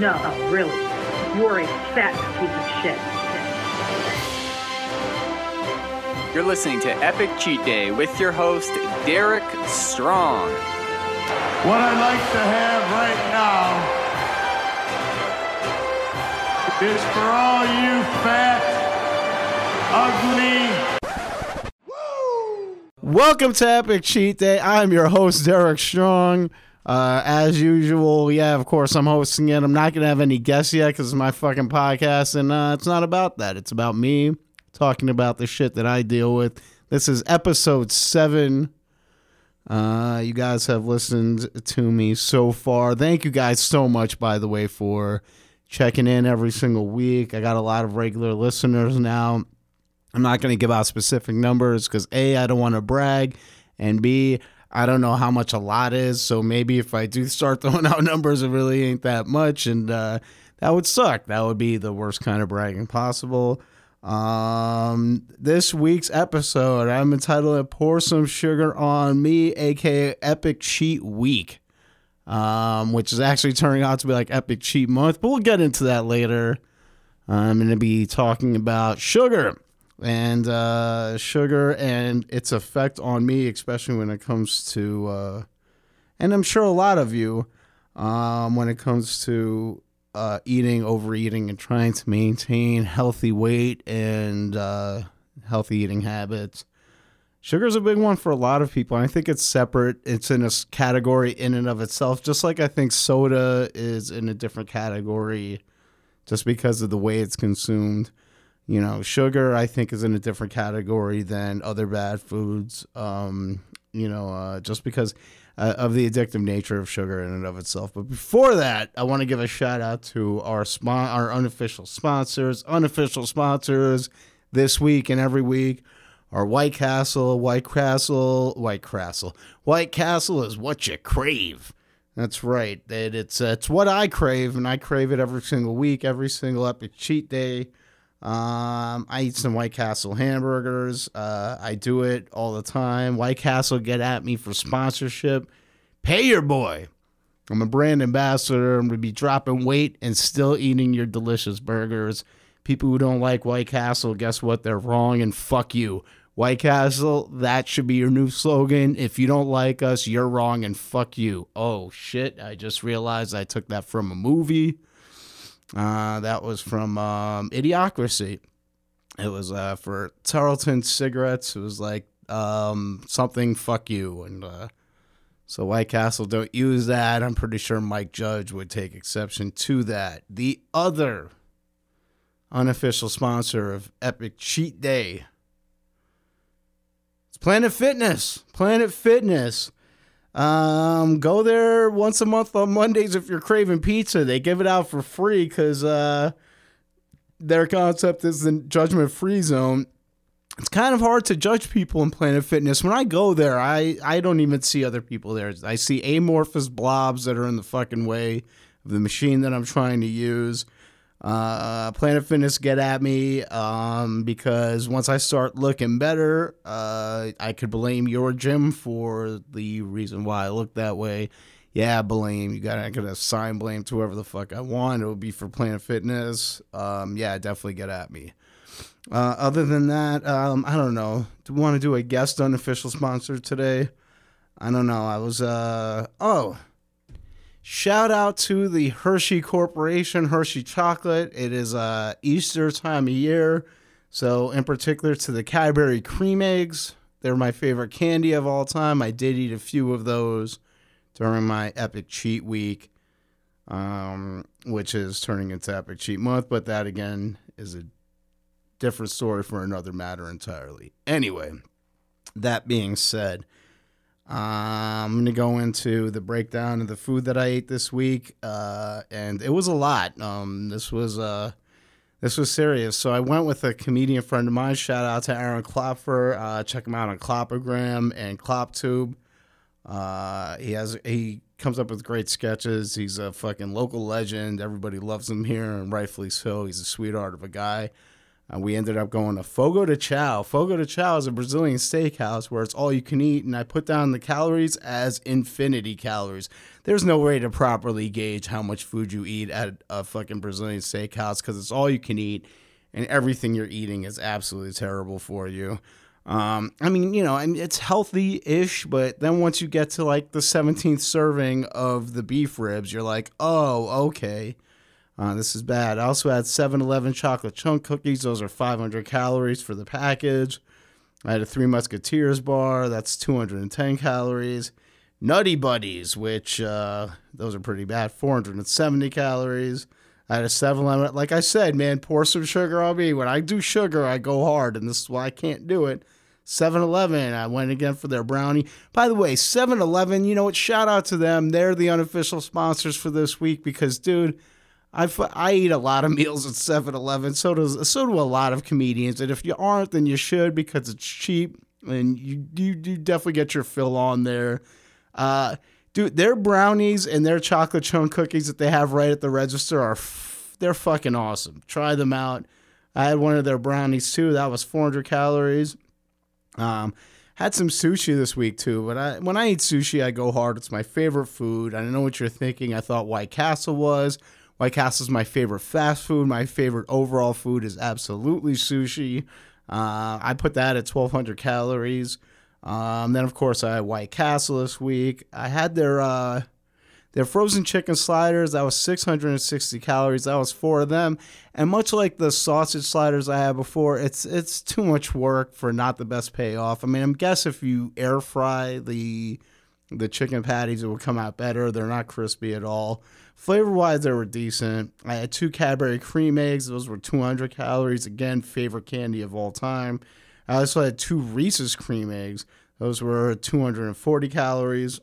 No, really. You are a fat piece of shit. You're listening to Epic Cheat Day with your host, Derek Strong. What I'd like to have right now is for all you fat, ugly, Welcome to Epic Cheat Day. I'm your host, Derek Strong. Uh, as usual, yeah, of course, I'm hosting it. I'm not going to have any guests yet because it's my fucking podcast, and uh, it's not about that. It's about me talking about the shit that I deal with. This is episode seven. Uh, you guys have listened to me so far. Thank you guys so much, by the way, for checking in every single week. I got a lot of regular listeners now. I'm not going to give out specific numbers because A, I don't want to brag, and B, I don't know how much a lot is. So maybe if I do start throwing out numbers, it really ain't that much, and uh, that would suck. That would be the worst kind of bragging possible. Um, this week's episode, I'm entitled it "Pour Some Sugar on Me," aka Epic Cheat Week, um, which is actually turning out to be like Epic Cheat Month. But we'll get into that later. I'm going to be talking about sugar and uh, sugar and its effect on me, especially when it comes to, uh, and I'm sure a lot of you, um, when it comes to uh, eating, overeating, and trying to maintain healthy weight and uh, healthy eating habits. Sugar is a big one for a lot of people. I think it's separate. It's in a category in and of itself, just like I think soda is in a different category just because of the way it's consumed. You know, sugar I think is in a different category than other bad foods. Um, you know, uh, just because uh, of the addictive nature of sugar in and of itself. But before that, I want to give a shout out to our our unofficial sponsors, unofficial sponsors this week and every week. Our White Castle, White Castle, White Castle. White Castle is what you crave. That's right. It, it's uh, it's what I crave, and I crave it every single week, every single epic cheat day. Um, I eat some White Castle hamburgers. Uh, I do it all the time. White Castle get at me for sponsorship. Pay your boy. I'm a brand ambassador. I'm gonna be dropping weight and still eating your delicious burgers. People who don't like White Castle, guess what? They're wrong and fuck you. White Castle, that should be your new slogan. If you don't like us, you're wrong and fuck you. Oh shit, I just realized I took that from a movie. Uh, that was from um, Idiocracy. It was uh, for Tarleton cigarettes. It was like um, something fuck you. And uh, so White Castle, don't use that. I'm pretty sure Mike Judge would take exception to that. The other unofficial sponsor of Epic Cheat Day. It's Planet Fitness. Planet Fitness. Um, go there once a month on Mondays if you're craving pizza. They give it out for free because uh, their concept is the judgment free zone. It's kind of hard to judge people in Planet Fitness. When I go there, I, I don't even see other people there. I see amorphous blobs that are in the fucking way of the machine that I'm trying to use. Uh, Planet Fitness get at me um, because once I start looking better, uh, I could blame your gym for the reason why I look that way. Yeah, blame. You got I could assign blame to whoever the fuck I want. It would be for Planet Fitness. Um, yeah, definitely get at me. Uh, other than that, um, I don't know. Do want to do a guest unofficial sponsor today? I don't know. I was uh oh. Shout out to the Hershey Corporation, Hershey Chocolate. It is uh, Easter time of year. So, in particular, to the Cadbury cream eggs. They're my favorite candy of all time. I did eat a few of those during my Epic Cheat Week, um, which is turning into Epic Cheat Month. But that, again, is a different story for another matter entirely. Anyway, that being said, uh, I'm going to go into the breakdown of the food that I ate this week, uh, and it was a lot. Um, this was uh, this was serious. So I went with a comedian friend of mine. Shout out to Aaron Klopfer. Uh, check him out on Klopogram and Kloptube. Uh, he has he comes up with great sketches. He's a fucking local legend. Everybody loves him here, and rightfully so. He's a sweetheart of a guy. Uh, we ended up going to Fogo de Chao. Fogo de Chao is a Brazilian steakhouse where it's all you can eat, and I put down the calories as infinity calories. There's no way to properly gauge how much food you eat at a fucking Brazilian steakhouse because it's all you can eat, and everything you're eating is absolutely terrible for you. Um, I mean, you know, and it's healthy ish, but then once you get to like the 17th serving of the beef ribs, you're like, oh, okay. Uh, this is bad. I also had 7 Eleven chocolate chunk cookies. Those are 500 calories for the package. I had a Three Musketeers bar. That's 210 calories. Nutty Buddies, which uh, those are pretty bad, 470 calories. I had a 7 Eleven. Like I said, man, pour some sugar on me. When I do sugar, I go hard, and this is why I can't do it. 7 Eleven, I went again for their brownie. By the way, 7 Eleven, you know what? Shout out to them. They're the unofficial sponsors for this week because, dude, I, I eat a lot of meals at 7-Eleven. So does so do a lot of comedians. And if you aren't, then you should because it's cheap and you you, you definitely get your fill on there. Uh, dude, their brownies and their chocolate chunk cookies that they have right at the register are f- they're fucking awesome. Try them out. I had one of their brownies too. That was 400 calories. Um, had some sushi this week too, but I when I eat sushi, I go hard. It's my favorite food. I know what you're thinking. I thought White Castle was. White Castle is my favorite fast food. My favorite overall food is absolutely sushi. Uh, I put that at 1,200 calories. Um, then, of course, I had White Castle this week. I had their uh, their frozen chicken sliders. That was 660 calories. That was four of them. And much like the sausage sliders I had before, it's it's too much work for not the best payoff. I mean, I'm guess if you air fry the the chicken patties, it will come out better. They're not crispy at all. Flavor wise, they were decent. I had two Cadbury cream eggs. Those were 200 calories. Again, favorite candy of all time. I also had two Reese's cream eggs. Those were 240 calories.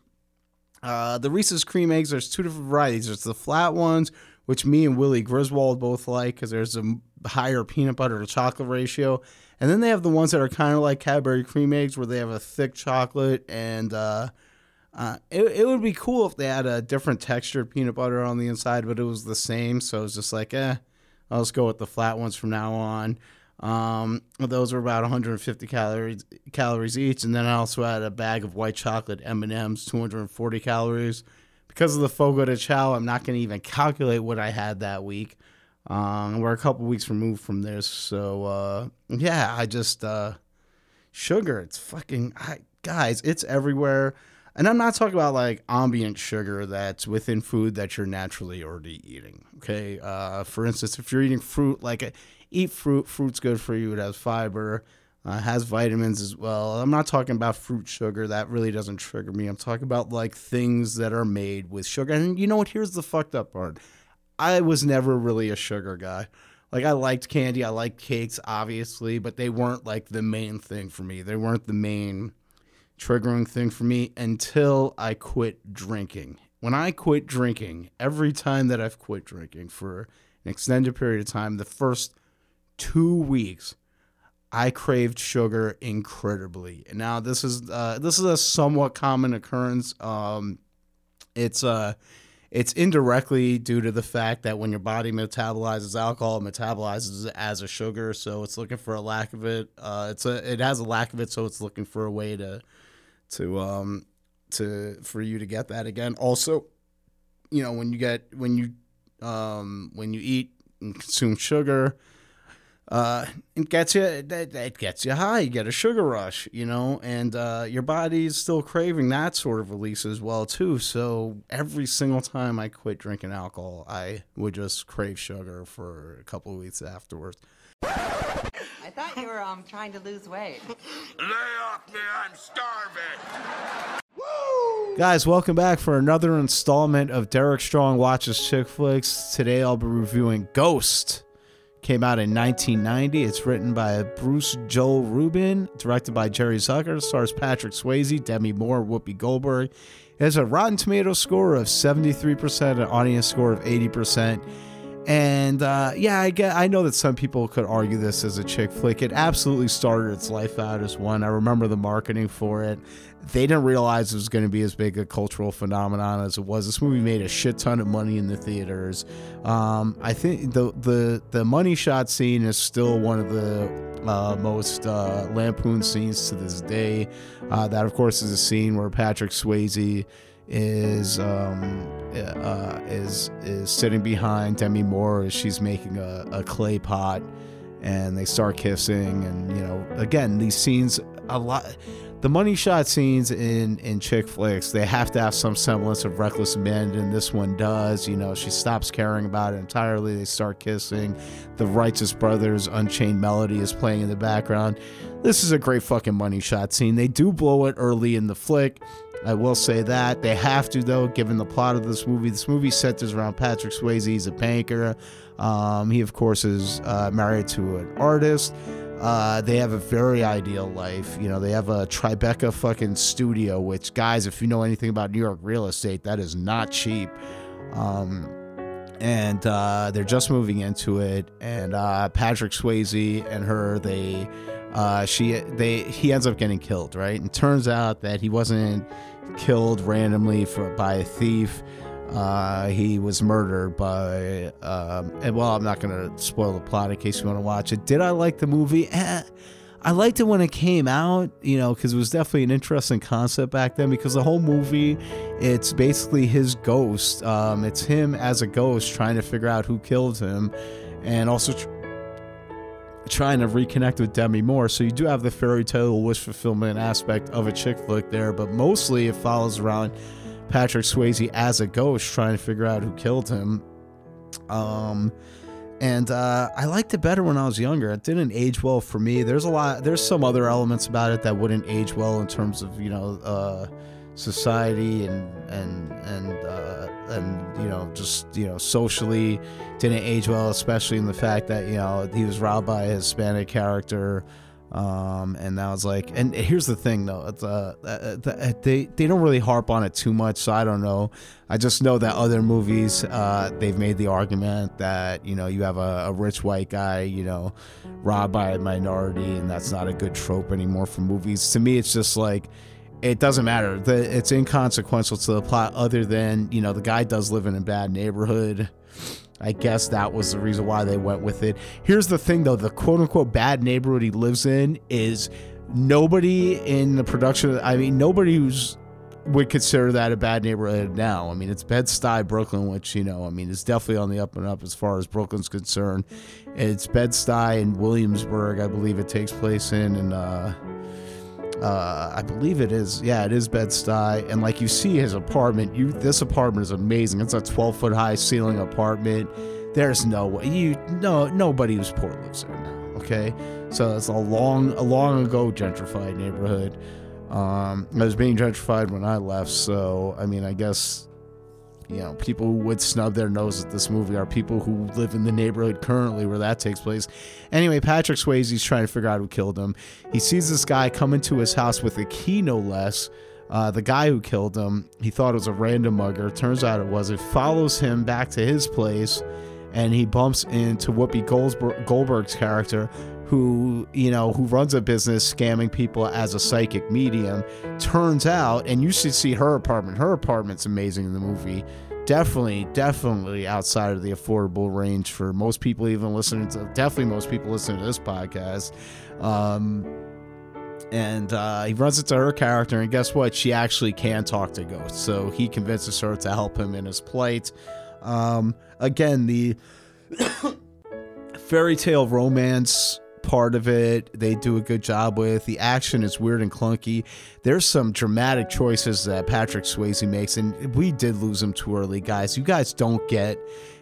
Uh, the Reese's cream eggs, there's two different varieties. There's the flat ones, which me and Willie Griswold both like because there's a higher peanut butter to chocolate ratio. And then they have the ones that are kind of like Cadbury cream eggs, where they have a thick chocolate and uh, uh, it, it would be cool if they had a different textured peanut butter on the inside, but it was the same. So it was just like, eh, I'll just go with the flat ones from now on. Um, those were about 150 calories calories each, and then I also had a bag of white chocolate M and M's, 240 calories. Because of the Fogo de Chao, I'm not going to even calculate what I had that week. Um, we're a couple weeks removed from this, so uh, yeah, I just uh, sugar. It's fucking I, guys. It's everywhere. And I'm not talking about like ambient sugar that's within food that you're naturally already eating. Okay. Uh, for instance, if you're eating fruit, like eat fruit, fruit's good for you. It has fiber, uh, has vitamins as well. I'm not talking about fruit sugar. That really doesn't trigger me. I'm talking about like things that are made with sugar. And you know what? Here's the fucked up part. I was never really a sugar guy. Like I liked candy, I liked cakes, obviously, but they weren't like the main thing for me. They weren't the main triggering thing for me until I quit drinking. When I quit drinking, every time that I've quit drinking for an extended period of time, the first two weeks, I craved sugar incredibly. And now this is uh, this is a somewhat common occurrence. Um, it's uh, it's indirectly due to the fact that when your body metabolizes alcohol, it metabolizes it as a sugar, so it's looking for a lack of it. Uh, it's a it has a lack of it, so it's looking for a way to to um to for you to get that again. Also, you know, when you get when you um when you eat and consume sugar, uh, it gets you it, it gets you high. You get a sugar rush, you know, and uh, your body's still craving that sort of release as well too. So every single time I quit drinking alcohol, I would just crave sugar for a couple of weeks afterwards. I thought you were um trying to lose weight. Lay off me, I'm starving. Woo! Guys, welcome back for another installment of Derek Strong Watches Chick Flicks. Today I'll be reviewing Ghost. Came out in 1990. It's written by Bruce Joel Rubin, directed by Jerry Zucker, stars Patrick Swayze, Demi Moore, Whoopi Goldberg. It has a Rotten Tomato score of 73%, an audience score of 80%. And uh, yeah, I get. I know that some people could argue this as a chick flick. It absolutely started its life out as one. I remember the marketing for it. They didn't realize it was going to be as big a cultural phenomenon as it was. This movie made a shit ton of money in the theaters. Um, I think the the the money shot scene is still one of the uh, most uh, lampoon scenes to this day. Uh, that, of course, is a scene where Patrick Swayze is um, uh, is is sitting behind Demi Moore as she's making a, a clay pot, and they start kissing. And you know, again, these scenes a lot. The money shot scenes in in chick flicks, they have to have some semblance of reckless abandon. This one does. You know, she stops caring about it entirely. They start kissing. The Righteous Brothers Unchained Melody is playing in the background. This is a great fucking money shot scene. They do blow it early in the flick. I will say that they have to though, given the plot of this movie. This movie centers around Patrick Swayze. He's a banker. Um, he of course is uh, married to an artist. Uh, they have a very ideal life. You know, they have a Tribeca fucking studio, which guys, if you know anything about New York real estate, that is not cheap. Um, and uh, they're just moving into it. And uh, Patrick Swayze and her, they, uh, she, they, he ends up getting killed, right? And turns out that he wasn't killed randomly for by a thief. Uh, he was murdered by, um, and well, I'm not gonna spoil the plot in case you want to watch it. Did I like the movie? Eh, I liked it when it came out, you know, because it was definitely an interesting concept back then. Because the whole movie, it's basically his ghost. Um, it's him as a ghost trying to figure out who killed him, and also tr- trying to reconnect with Demi Moore. So you do have the fairy tale wish fulfillment aspect of a chick flick there, but mostly it follows around Patrick Swayze as a ghost trying to figure out who killed him. Um, and uh, I liked it better when I was younger. It didn't age well for me. There's a lot. There's some other elements about it that wouldn't age well in terms of you know uh, society and and and uh, and you know just you know socially didn't age well, especially in the fact that you know he was robbed by a Hispanic character. Um, and that was like, and here's the thing though, it's, uh, uh, uh, they they don't really harp on it too much, so I don't know. I just know that other movies, uh, they've made the argument that you know you have a, a rich white guy, you know, robbed by a minority, and that's not a good trope anymore for movies. To me, it's just like it doesn't matter. The, it's inconsequential to the plot, other than you know the guy does live in a bad neighborhood. I guess that was the reason why they went with it. Here's the thing though, the quote unquote bad neighborhood he lives in is nobody in the production I mean nobody who's would consider that a bad neighborhood now. I mean, it's Bed-Stuy, Brooklyn, which you know, I mean, it's definitely on the up and up as far as Brooklyn's concerned. It's Bed-Stuy and Williamsburg, I believe it takes place in, and uh, uh, I believe it is. Yeah, it is Bed-Stuy, and like you see his apartment. You this apartment is amazing. It's a 12 foot high ceiling apartment. There's no way you no nobody who's poor lives there now. Okay, so it's a long a long ago gentrified neighborhood. Um, it was being gentrified when I left, so I mean, I guess you know, people who would snub their nose at this movie are people who live in the neighborhood currently where that takes place. Anyway, Patrick Swayze's trying to figure out who killed him. He sees this guy come into his house with a key, no less. Uh, the guy who killed him, he thought it was a random mugger. Turns out it was. It follows him back to his place, and he bumps into Whoopi Goldberg's character, who you know who runs a business scamming people as a psychic medium turns out and you should see her apartment. Her apartment's amazing in the movie. Definitely definitely outside of the affordable range for most people even listening to definitely most people listening to this podcast. Um and uh, he runs into her character and guess what? She actually can talk to ghosts. So he convinces her to help him in his plight. Um again the fairy tale romance part of it they do a good job with. The action is weird and clunky. There's some dramatic choices that patrick swayze makes and we did lose him too early guys. You guys don't get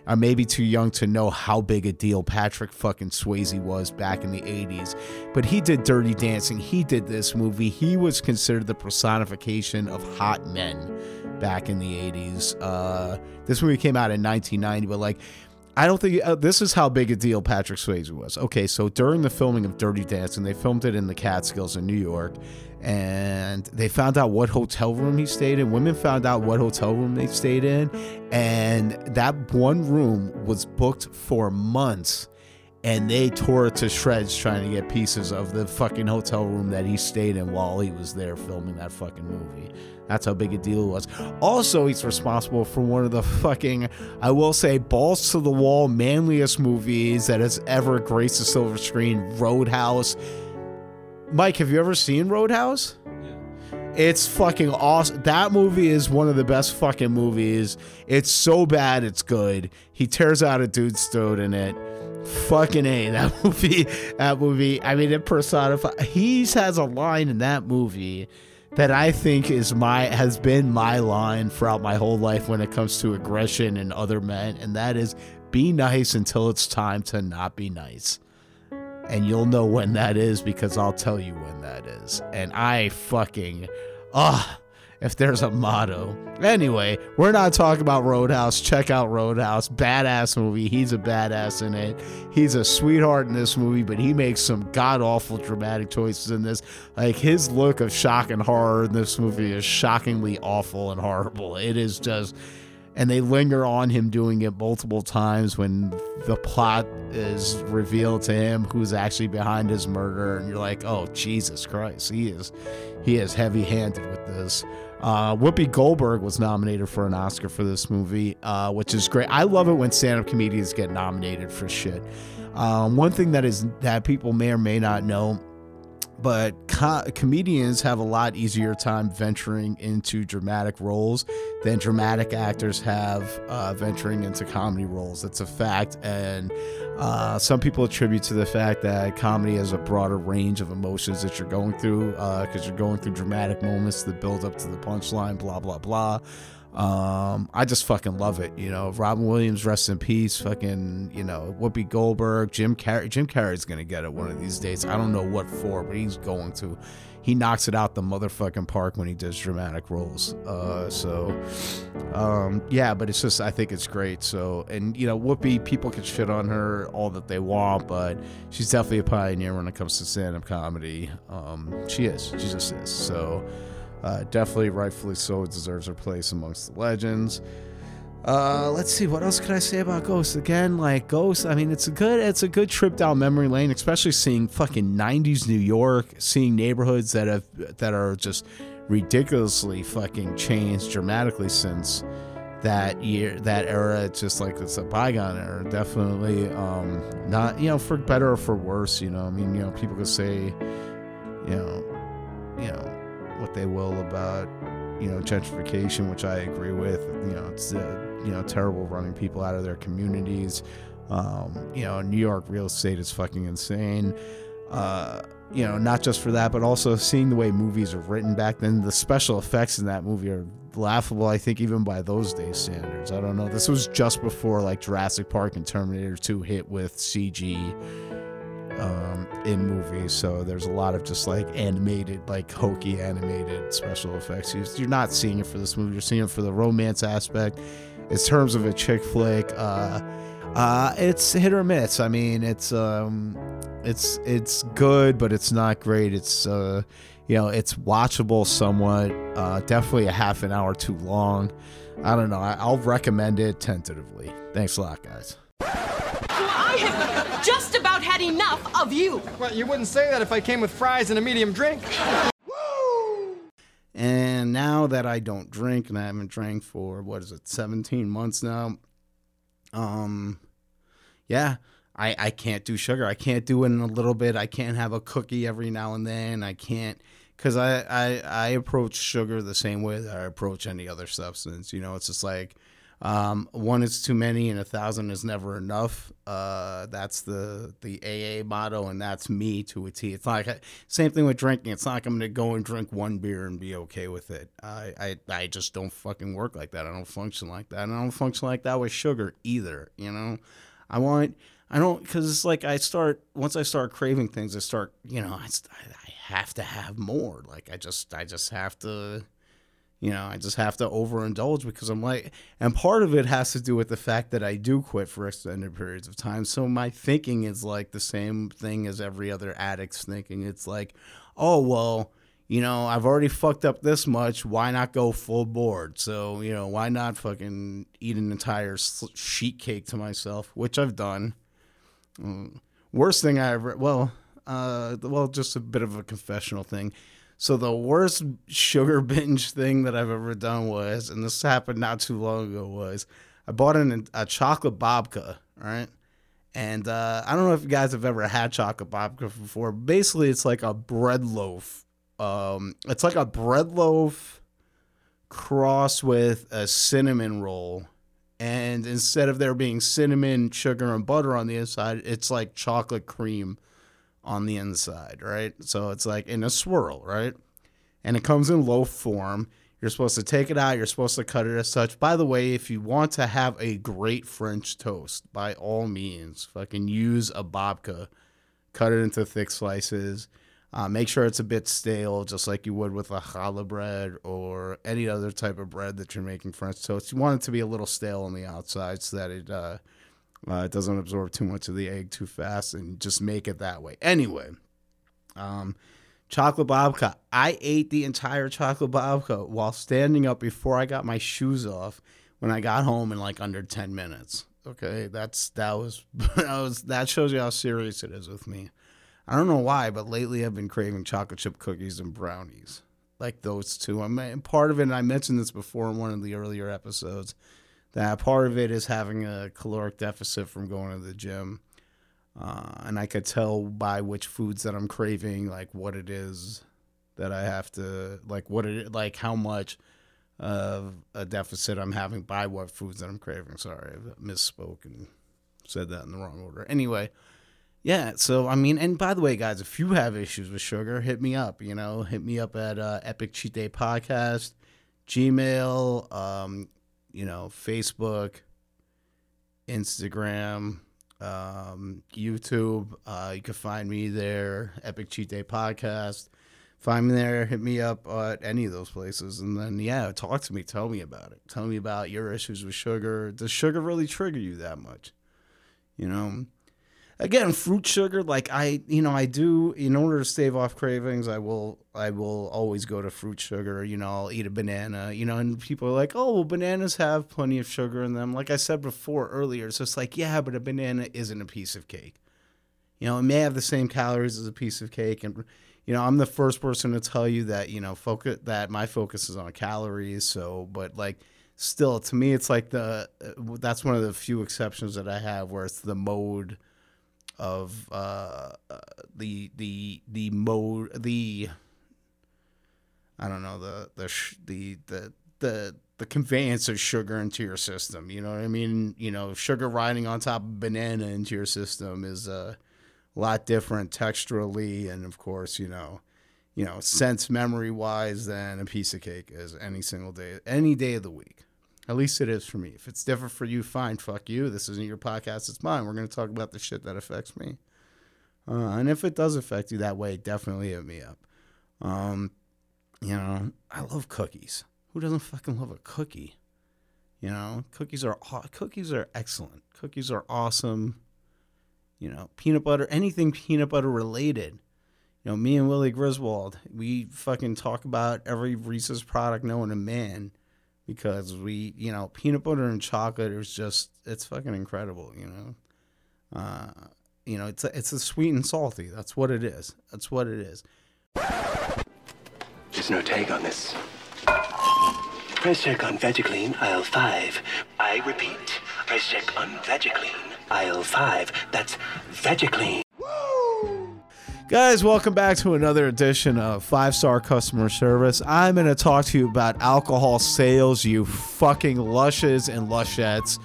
are maybe too young to know how big a deal patrick fucking swayze was back in the 80s but he did dirty dancing. He did this movie. He was considered the personification of hot men back in the 80s uh, this movie came out in 1990 but like I don't think uh, this is how big a deal Patrick Swayze was. Okay, so during the filming of Dirty Dancing, they filmed it in the Catskills in New York, and they found out what hotel room he stayed in. Women found out what hotel room they stayed in, and that one room was booked for months. And they tore it to shreds trying to get pieces of the fucking hotel room that he stayed in while he was there filming that fucking movie. That's how big a deal it was. Also, he's responsible for one of the fucking, I will say, balls to the wall, manliest movies that has ever graced the silver screen Roadhouse. Mike, have you ever seen Roadhouse? It's fucking awesome. That movie is one of the best fucking movies. It's so bad, it's good. He tears out a dude's throat in it. Fucking A, that movie, that movie, I mean, it personifies. He has a line in that movie that I think is my has been my line throughout my whole life when it comes to aggression and other men, and that is be nice until it's time to not be nice. And you'll know when that is because I'll tell you when that is. And I fucking ah if there's a motto. Anyway, we're not talking about Roadhouse. Check out Roadhouse. Badass movie. He's a badass in it. He's a sweetheart in this movie, but he makes some god awful dramatic choices in this. Like his look of shock and horror in this movie is shockingly awful and horrible. It is just and they linger on him doing it multiple times when the plot is revealed to him who's actually behind his murder and you're like oh jesus christ he is he is heavy handed with this uh, Whoopi Goldberg was nominated for an Oscar for this movie, uh, which is great. I love it when stand-up comedians get nominated for shit. Um, one thing that is that people may or may not know but co- comedians have a lot easier time venturing into dramatic roles than dramatic actors have uh, venturing into comedy roles. It's a fact, and uh, some people attribute to the fact that comedy has a broader range of emotions that you're going through because uh, you're going through dramatic moments that build up to the punchline, blah blah blah. Um, I just fucking love it. You know, Robin Williams, rest in peace. Fucking, you know, Whoopi Goldberg, Jim Carrey. Jim Carrey's gonna get it one of these days. I don't know what for, but he's going to. He knocks it out the motherfucking park when he does dramatic roles. Uh, so, um, yeah, but it's just I think it's great. So, and you know, Whoopi, people can shit on her all that they want, but she's definitely a pioneer when it comes to stand-up comedy. Um, she is. She just is. So. Uh, definitely, rightfully so, deserves her place amongst the legends. Uh, let's see what else could I say about Ghost again. Like Ghost, I mean, it's a good, it's a good trip down memory lane, especially seeing fucking '90s New York, seeing neighborhoods that have that are just ridiculously fucking changed dramatically since that year, that era. It's just like it's a bygone era. Definitely, um, not you know for better or for worse. You know, I mean, you know, people could say, you know, you know what they will about you know gentrification, which I agree with. You know, it's uh, you know terrible running people out of their communities. Um, you know, New York real estate is fucking insane. Uh, you know, not just for that, but also seeing the way movies are written back then. The special effects in that movie are laughable, I think, even by those days standards. I don't know. This was just before like Jurassic Park and Terminator 2 hit with CG um, in movies. So there's a lot of just like animated, like hokey animated special effects. You're not seeing it for this movie. You're seeing it for the romance aspect. In terms of a chick flick, uh, uh, it's hit or miss. I mean, it's um, it's it's good, but it's not great. It's uh, you know, it's watchable somewhat. Uh, definitely a half an hour too long. I don't know. I, I'll recommend it tentatively. Thanks a lot, guys. I have just about had enough of you. Well, you wouldn't say that if I came with fries and a medium drink. And now that I don't drink and I haven't drank for what is it, 17 months now, um, yeah, I, I can't do sugar. I can't do it in a little bit. I can't have a cookie every now and then. I can't because I, I I approach sugar the same way that I approach any other substance. You know, it's just like um, one is too many and a thousand is never enough. Uh, that's the the AA motto, and that's me to a T. It's like same thing with drinking. It's not like I'm gonna go and drink one beer and be okay with it. I, I I just don't fucking work like that. I don't function like that. And I don't function like that with sugar either. You know, I want I don't because it's like I start once I start craving things, I start you know I, I have to have more. Like I just I just have to you know, I just have to overindulge because I'm like, and part of it has to do with the fact that I do quit for extended periods of time. So my thinking is like the same thing as every other addict's thinking. It's like, oh, well, you know, I've already fucked up this much. Why not go full board? So, you know, why not fucking eat an entire sheet cake to myself, which I've done. Mm. Worst thing I ever, well, uh, well, just a bit of a confessional thing. So the worst sugar binge thing that I've ever done was, and this happened not too long ago, was I bought an, a chocolate babka, right? And uh, I don't know if you guys have ever had chocolate babka before. Basically, it's like a bread loaf. Um, it's like a bread loaf crossed with a cinnamon roll. And instead of there being cinnamon, sugar, and butter on the inside, it's like chocolate cream on the inside, right? So it's like in a swirl, right? And it comes in loaf form. You're supposed to take it out. You're supposed to cut it as such. By the way, if you want to have a great French toast, by all means, fucking use a babka. Cut it into thick slices. Uh, make sure it's a bit stale, just like you would with a challah bread or any other type of bread that you're making French toast. You want it to be a little stale on the outside so that it uh, uh, it doesn't absorb too much of the egg too fast, and just make it that way. Anyway, um, chocolate babka. I ate the entire chocolate babka while standing up before I got my shoes off when I got home in like under ten minutes. Okay, that's that was that was that shows you how serious it is with me. I don't know why, but lately I've been craving chocolate chip cookies and brownies, like those two. I mean, part of it. And I mentioned this before in one of the earlier episodes that part of it is having a caloric deficit from going to the gym. Uh, and I could tell by which foods that I'm craving, like what it is that I have to, like what it, like how much of a deficit I'm having by what foods that I'm craving. Sorry, I misspoke and said that in the wrong order. Anyway, yeah. So I mean, and by the way, guys, if you have issues with sugar, hit me up. You know, hit me up at uh, Epic Cheat Day Podcast, Gmail. Um, you know, Facebook, Instagram, um, YouTube. Uh, you can find me there, Epic Cheat Day Podcast. Find me there, hit me up at any of those places. And then, yeah, talk to me. Tell me about it. Tell me about your issues with sugar. Does sugar really trigger you that much? You know, again fruit sugar like i you know i do in order to stave off cravings i will i will always go to fruit sugar you know i'll eat a banana you know and people are like oh well bananas have plenty of sugar in them. Like i said before earlier so it's like yeah but a banana isn't a piece of cake. You know it may have the same calories as a piece of cake and you know i'm the first person to tell you that you know focus that my focus is on calories so but like still to me it's like the uh, that's one of the few exceptions that i have where it's the mode of uh, uh, the the the mode the I don't know the the sh- the the the the conveyance of sugar into your system. You know what I mean? You know, sugar riding on top of banana into your system is a lot different texturally, and of course, you know, you know, sense memory wise than a piece of cake is any single day, any day of the week. At least it is for me. If it's different for you, fine. Fuck you. This isn't your podcast. It's mine. We're going to talk about the shit that affects me. Uh, and if it does affect you that way, definitely hit me up. Um, you know, I love cookies. Who doesn't fucking love a cookie? You know, cookies are cookies are excellent. Cookies are awesome. You know, peanut butter, anything peanut butter related. You know, me and Willie Griswold, we fucking talk about every Reese's product known to man because we, you know, peanut butter and chocolate is just it's fucking incredible, you know. Uh, you know, it's a, it's a sweet and salty. That's what it is. That's what it is. There's no tag on this. Price check on Vegiclean, aisle 5. I repeat, price check on Vegiclean, aisle 5. That's Vegiclean. Guys, welcome back to another edition of Five Star Customer Service. I'm going to talk to you about alcohol sales, you fucking lushes and lushettes.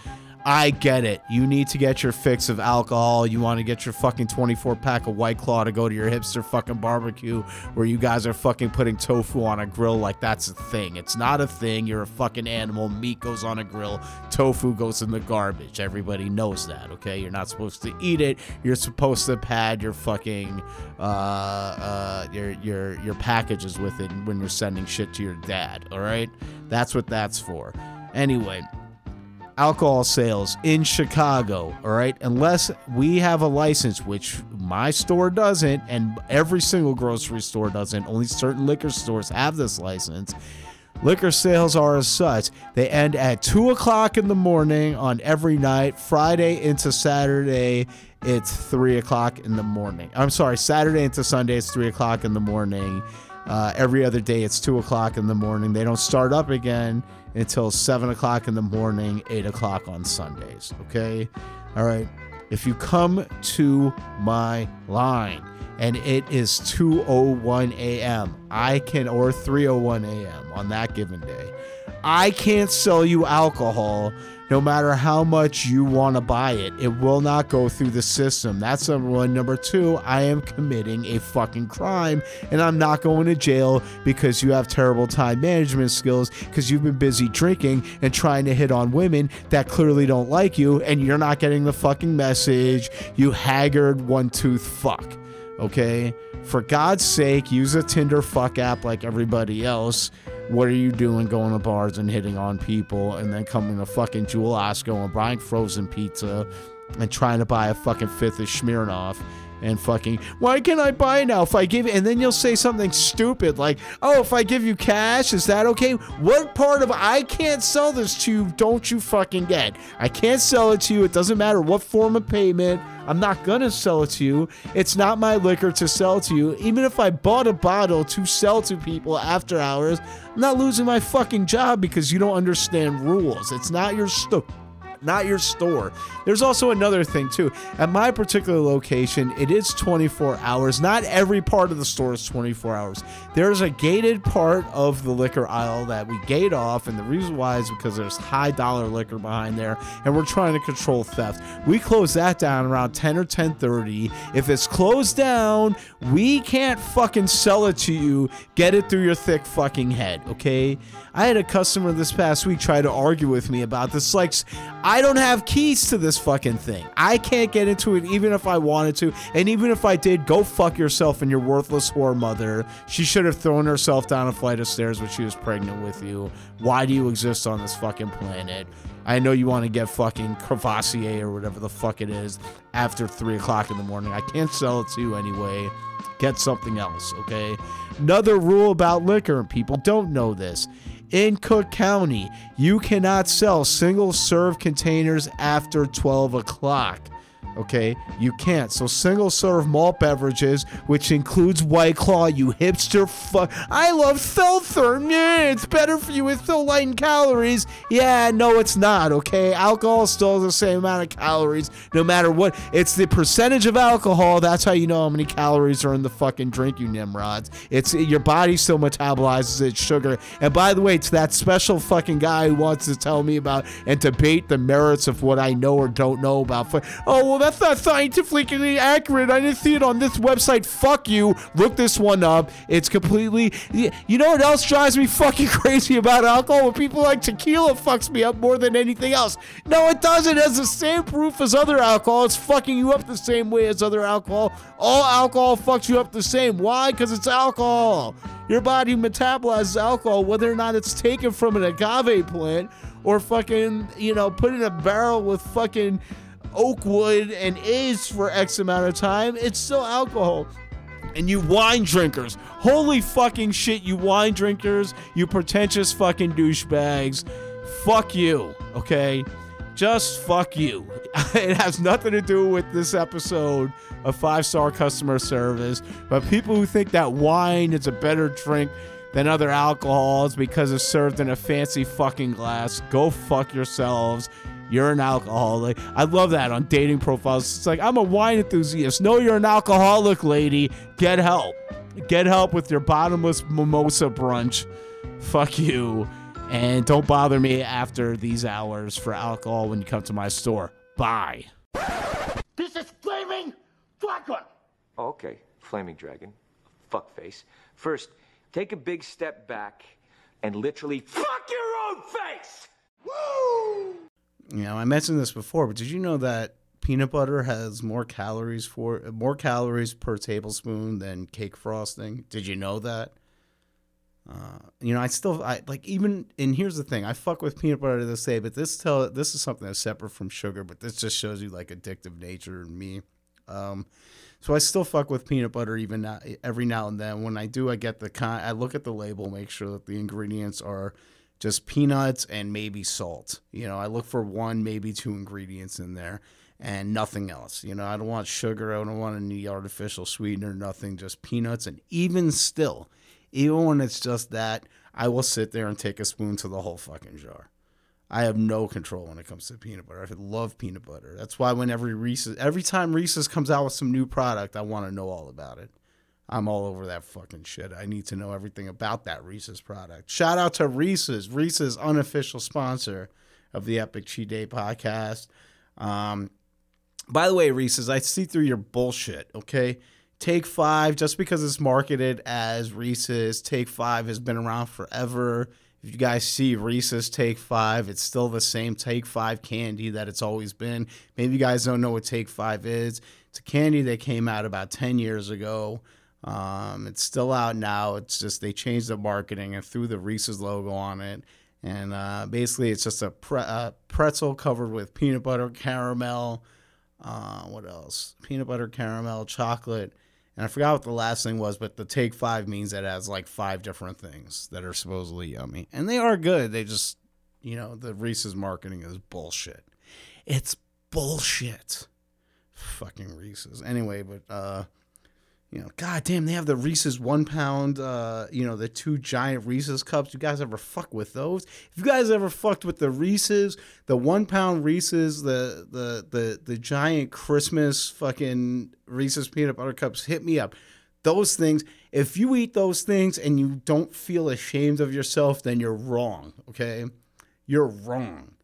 I get it. You need to get your fix of alcohol. You want to get your fucking 24 pack of White Claw to go to your hipster fucking barbecue where you guys are fucking putting tofu on a grill like that's a thing. It's not a thing. You're a fucking animal. Meat goes on a grill, tofu goes in the garbage. Everybody knows that, okay? You're not supposed to eat it. You're supposed to pad your fucking uh uh your your your packages with it when you're sending shit to your dad, all right? That's what that's for. Anyway, alcohol sales in Chicago, all right? Unless we have a license, which my store doesn't, and every single grocery store doesn't, only certain liquor stores have this license. Liquor sales are as such. They end at 2 o'clock in the morning on every night. Friday into Saturday, it's 3 o'clock in the morning. I'm sorry, Saturday into Sunday, it's 3 o'clock in the morning. Uh, every other day, it's 2 o'clock in the morning. They don't start up again until 7 o'clock in the morning, 8 o'clock on Sundays. Okay? All right. If you come to my line and it is 2:01 a.m., I can or 3:01 a.m. on that given day. I can't sell you alcohol no matter how much you want to buy it. It will not go through the system. That's number one. Number two, I am committing a fucking crime and I'm not going to jail because you have terrible time management skills because you've been busy drinking and trying to hit on women that clearly don't like you and you're not getting the fucking message. You haggard one tooth fuck. Okay? For God's sake, use a Tinder fuck app like everybody else. What are you doing going to bars and hitting on people and then coming to fucking Jewel Osco and buying frozen pizza and trying to buy a fucking fifth of Smirnoff and fucking why can't I buy now if I give and then you'll say something stupid like oh if I give you cash is that okay? What part of I can't sell this to you don't you fucking get. I can't sell it to you it doesn't matter what form of payment I'm not gonna sell it to you. It's not my liquor to sell to you. Even if I bought a bottle to sell to people after hours I'm not losing my fucking job because you don't understand rules. It's not your store not your store. There's also another thing too. At my particular location, it is 24 hours. Not every part of the store is 24 hours. There's a gated part of the liquor aisle that we gate off, and the reason why is because there's high dollar liquor behind there, and we're trying to control theft. We close that down around 10 or 10:30. If it's closed down, we can't fucking sell it to you. Get it through your thick fucking head, okay? I had a customer this past week try to argue with me about this. Like, I don't have keys to this fucking thing. I can't get into it even if I wanted to. And even if I did, go fuck yourself and your worthless whore mother. She should have thrown herself down a flight of stairs when she was pregnant with you. Why do you exist on this fucking planet? I know you want to get fucking Crevassier or whatever the fuck it is after 3 o'clock in the morning. I can't sell it to you anyway. Get something else, okay? Another rule about liquor, and people don't know this. In Cook County, you cannot sell single serve containers after 12 o'clock. Okay, you can't. So single serve malt beverages, which includes White Claw, you hipster fuck. I love seltzer. Yeah, it's better for you. It's so light in calories. Yeah, no, it's not. Okay, alcohol still has the same amount of calories, no matter what. It's the percentage of alcohol. That's how you know how many calories are in the fucking drink, you nimrods. It's your body still metabolizes its sugar. And by the way, it's that special fucking guy who wants to tell me about and debate the merits of what I know or don't know about. Oh well, that's not scientifically accurate. I didn't see it on this website. Fuck you. Look this one up. It's completely. You know what else drives me fucking crazy about alcohol? When people like tequila fucks me up more than anything else. No, it doesn't. It has the same proof as other alcohol. It's fucking you up the same way as other alcohol. All alcohol fucks you up the same. Why? Because it's alcohol. Your body metabolizes alcohol, whether or not it's taken from an agave plant or fucking, you know, put in a barrel with fucking oak wood and aged for X amount of time, it's still alcohol. And you wine drinkers, holy fucking shit, you wine drinkers, you pretentious fucking douchebags, fuck you, okay? Just fuck you. It has nothing to do with this episode of five star customer service, but people who think that wine is a better drink than other alcohols because it's served in a fancy fucking glass, go fuck yourselves. You're an alcoholic. I love that on dating profiles. It's like, I'm a wine enthusiast. No, you're an alcoholic, lady. Get help. Get help with your bottomless mimosa brunch. Fuck you. And don't bother me after these hours for alcohol when you come to my store. Bye. This is flaming dragon. Okay, Flaming Dragon. Fuckface. First, take a big step back and literally fuck your own face! You know, I mentioned this before, but did you know that peanut butter has more calories for more calories per tablespoon than cake frosting? Did you know that? Uh, you know, I still I like even and here's the thing, I fuck with peanut butter to this day, but this tell this is something that's separate from sugar, but this just shows you like addictive nature in me. Um, so I still fuck with peanut butter even now, every now and then. When I do, I get the kind. I look at the label, make sure that the ingredients are just peanuts and maybe salt. You know, I look for one, maybe two ingredients in there, and nothing else. You know, I don't want sugar. I don't want any artificial sweetener. Nothing. Just peanuts. And even still, even when it's just that, I will sit there and take a spoon to the whole fucking jar. I have no control when it comes to peanut butter. I love peanut butter. That's why when every Reese's, every time Reese's comes out with some new product, I want to know all about it. I'm all over that fucking shit. I need to know everything about that Reese's product. Shout out to Reese's, Reese's unofficial sponsor of the Epic Cheat Day podcast. Um, by the way, Reese's, I see through your bullshit. Okay, Take Five, just because it's marketed as Reese's, Take Five has been around forever. If you guys see Reese's Take Five, it's still the same Take Five candy that it's always been. Maybe you guys don't know what Take Five is. It's a candy that came out about 10 years ago. Um, it's still out now. It's just they changed the marketing and threw the Reese's logo on it. And uh, basically, it's just a pre- pretzel covered with peanut butter, caramel. Uh, what else? Peanut butter, caramel, chocolate. And I forgot what the last thing was, but the take five means that it has like five different things that are supposedly yummy. And they are good. They just, you know, the Reese's marketing is bullshit. It's bullshit. Fucking Reese's. Anyway, but, uh, you know, god damn, they have the Reese's one pound, uh, you know, the two giant Reese's cups. You guys ever fuck with those? If you guys ever fucked with the Reese's, the one pound Reese's, the the the the giant Christmas fucking Reese's peanut butter cups, hit me up. Those things, if you eat those things and you don't feel ashamed of yourself, then you're wrong. Okay, you're wrong.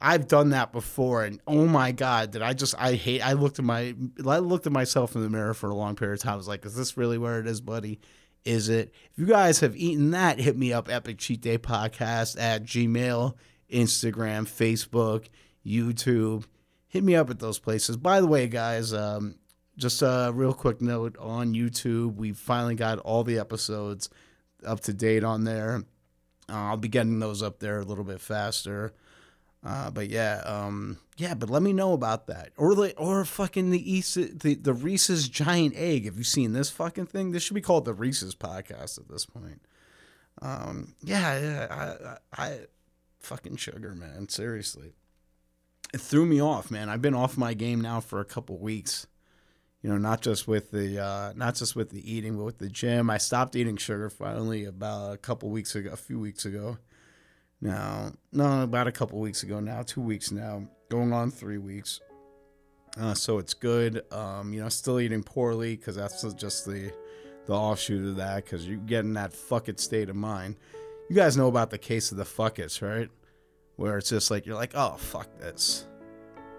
I've done that before, and oh my god, did I just I hate. I looked at my I looked at myself in the mirror for a long period of time. I was like, is this really where it is, buddy? Is it? If you guys have eaten that, hit me up, Epic Cheat Day Podcast at Gmail, Instagram, Facebook, YouTube. Hit me up at those places. By the way, guys, um, just a real quick note on YouTube, we finally got all the episodes up to date on there. Uh, I'll be getting those up there a little bit faster. Uh, but yeah, um, yeah, but let me know about that, or the or fucking the East, the the Reese's giant egg. Have you seen this fucking thing? This should be called the Reese's podcast at this point. Um, yeah, yeah, I, I, I fucking sugar, man. Seriously, it threw me off, man. I've been off my game now for a couple weeks. You know, not just with the uh, not just with the eating, but with the gym. I stopped eating sugar finally about a couple weeks ago, a few weeks ago now. No, about a couple weeks ago now, two weeks now, going on three weeks. Uh, so it's good. Um, you know, still eating poorly because that's just the the offshoot of that because you get in that fuck it state of mind. You guys know about the case of the fuck it's, right? Where it's just like you're like, oh fuck this.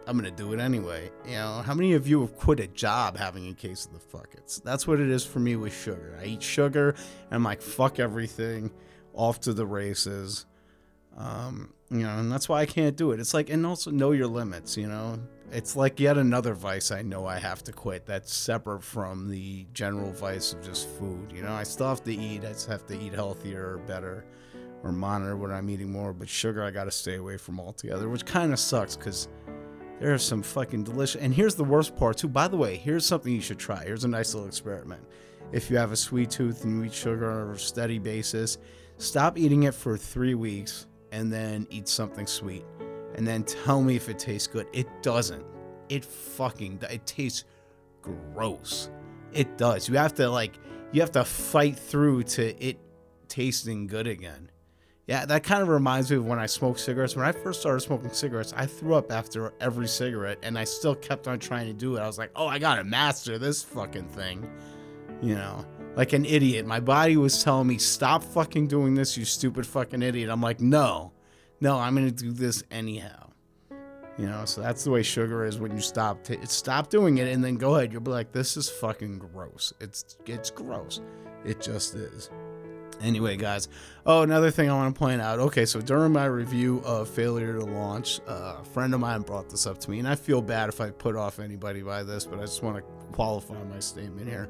I'm gonna do it anyway. You know, how many of you have quit a job having a case of the fuck it's? That's what it is for me with sugar. I eat sugar and I'm like, fuck everything, off to the races. Um, you know, and that's why I can't do it. It's like, and also know your limits, you know? It's like yet another vice I know I have to quit that's separate from the general vice of just food. You know, I still have to eat, I just have to eat healthier or better or monitor what I'm eating more, but sugar I gotta stay away from altogether, which kind of sucks because there are some fucking delicious. And here's the worst part, too. By the way, here's something you should try. Here's a nice little experiment. If you have a sweet tooth and you eat sugar on a steady basis, stop eating it for three weeks and then eat something sweet and then tell me if it tastes good. It doesn't. It fucking it tastes gross. It does. You have to like you have to fight through to it tasting good again. Yeah, that kind of reminds me of when I smoked cigarettes. When I first started smoking cigarettes, I threw up after every cigarette and I still kept on trying to do it. I was like, "Oh, I got to master this fucking thing." You know. Like an idiot. My body was telling me, stop fucking doing this, you stupid fucking idiot. I'm like, no, no, I'm gonna do this anyhow. You know, so that's the way sugar is when you stop t- stop doing it and then go ahead. You'll be like, this is fucking gross. It's it's gross. It just is. Anyway, guys. Oh, another thing I want to point out. Okay, so during my review of Failure to Launch, uh, a friend of mine brought this up to me, and I feel bad if I put off anybody by this, but I just want to qualify my statement here.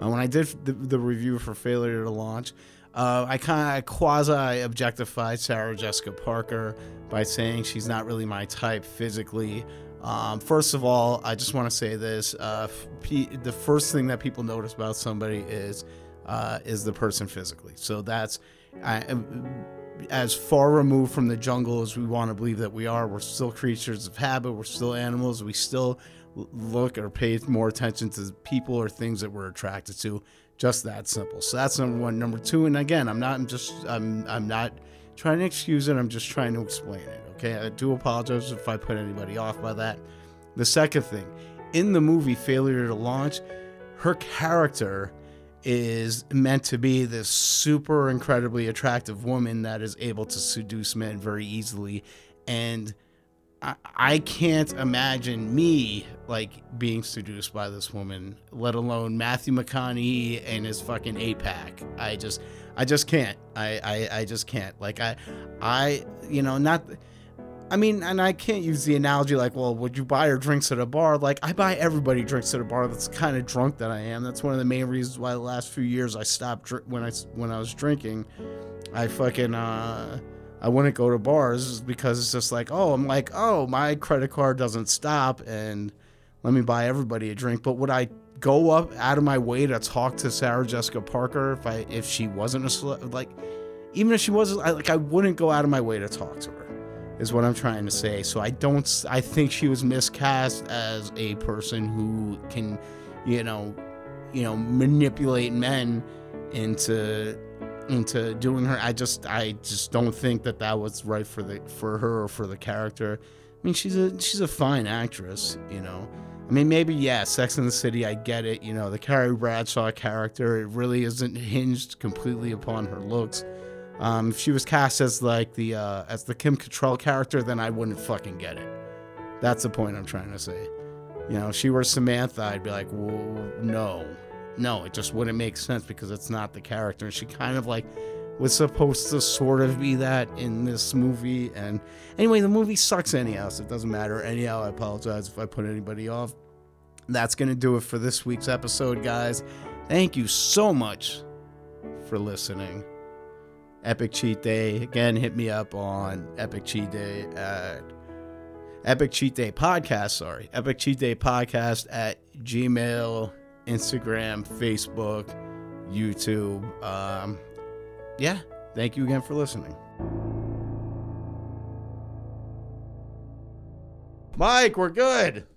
Uh, when I did the, the review for Failure to Launch, uh, I kind of quasi objectified Sarah Jessica Parker by saying she's not really my type physically. Um, first of all, I just want to say this: uh, p- the first thing that people notice about somebody is uh, is the person physically. So that's I, as far removed from the jungle as we want to believe that we are. We're still creatures of habit. We're still animals. We still look or pay more attention to people or things that we're attracted to. Just that simple. So that's number one. Number two, and again, I'm not. I'm just. I'm. I'm not trying to excuse it. I'm just trying to explain it. Okay. I do apologize if I put anybody off by that. The second thing, in the movie Failure to Launch, her character is meant to be this super incredibly attractive woman that is able to seduce men very easily and I, can't imagine me like being seduced by this woman let alone matthew mcconaughey and his fucking eight pack i just i just can't I, I i just can't like i i you know not I mean, and I can't use the analogy like, well, would you buy her drinks at a bar? Like, I buy everybody drinks at a bar. That's kind of drunk that I am. That's one of the main reasons why the last few years I stopped dr- when I when I was drinking. I fucking uh, I wouldn't go to bars because it's just like, oh, I'm like, oh, my credit card doesn't stop, and let me buy everybody a drink. But would I go up out of my way to talk to Sarah Jessica Parker if I if she wasn't a cele- like, even if she wasn't like, I wouldn't go out of my way to talk to her is what I'm trying to say. So I don't I think she was miscast as a person who can, you know, you know, manipulate men into into doing her. I just I just don't think that that was right for the for her or for the character. I mean, she's a she's a fine actress, you know. I mean, maybe yeah, Sex in the City, I get it. You know, the Carrie Bradshaw character, it really isn't hinged completely upon her looks. Um, if she was cast as like the uh, as the Kim Cattrall character, then I wouldn't fucking get it. That's the point I'm trying to say. You know, if she were Samantha, I'd be like, well, no, no, it just wouldn't make sense because it's not the character. And she kind of like was supposed to sort of be that in this movie. And anyway, the movie sucks anyhow, so it doesn't matter. Anyhow, I apologize if I put anybody off. That's gonna do it for this week's episode, guys. Thank you so much for listening. Epic Cheat Day. Again, hit me up on Epic Cheat Day at Epic Cheat Day Podcast, sorry. Epic Cheat Day Podcast at Gmail, Instagram, Facebook, YouTube. Um, yeah, thank you again for listening. Mike, we're good.